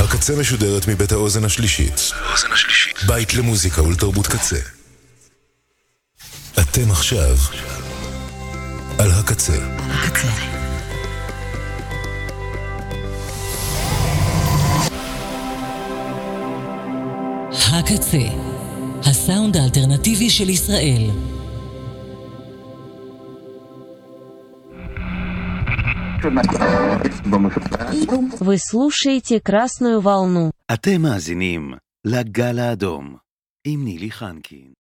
הקצה משודרת מבית האוזן השלישית. בית למוזיקה ולתרבות קצה. אתם עכשיו על הקצה. הקצה. הקצה, הסאונד האלטרנטיבי של ישראל. Вы слушаете «Красную волну». אתם מאזינים לגל האדום עם נילי חנקין.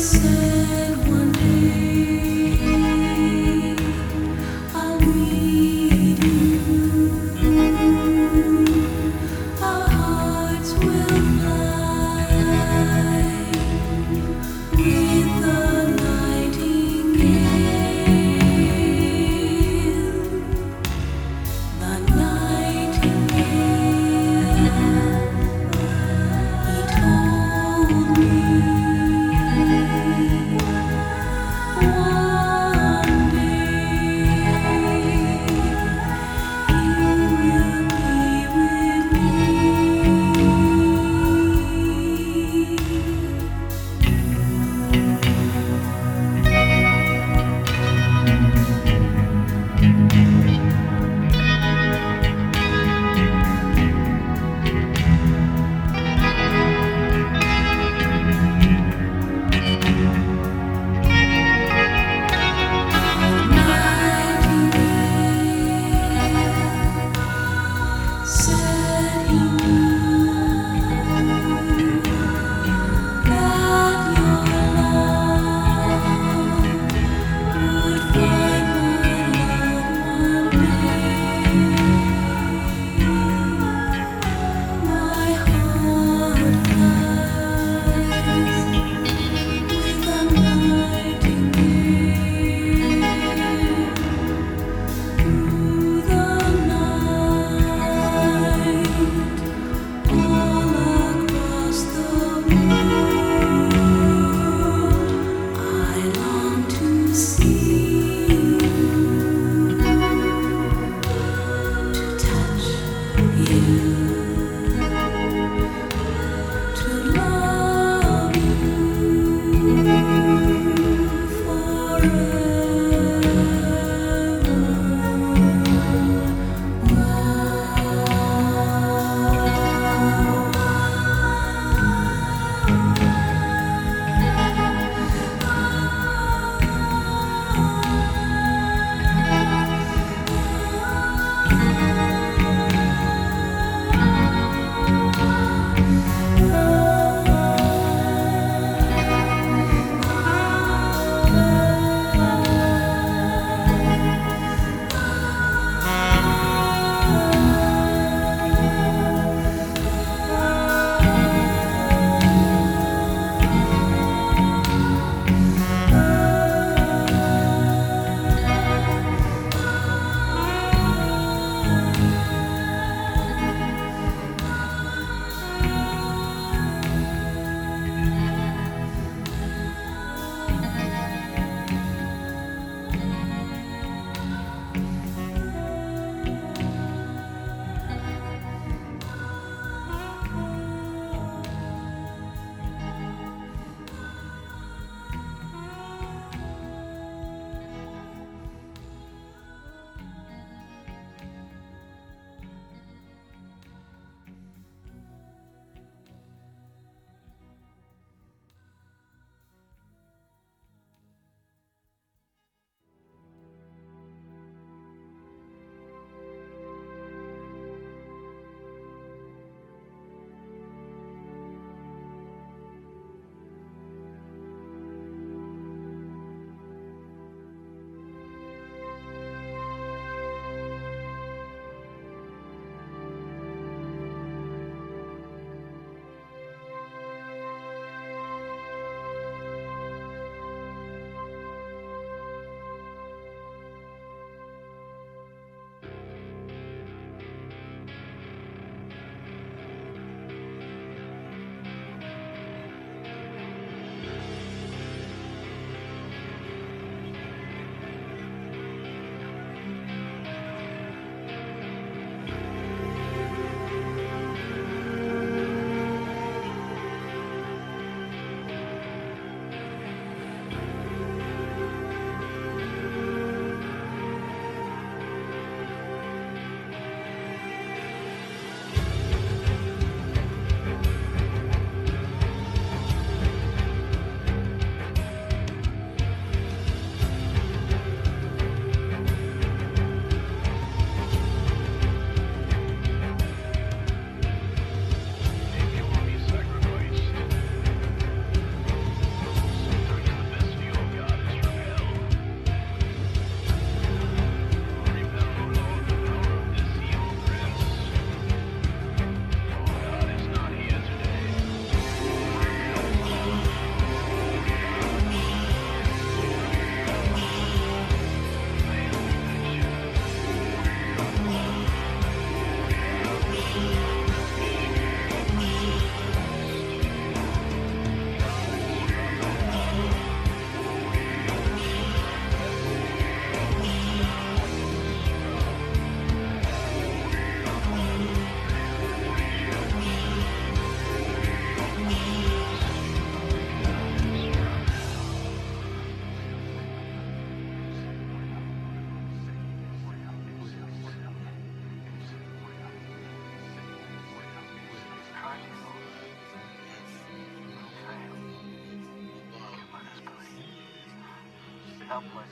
sun. upward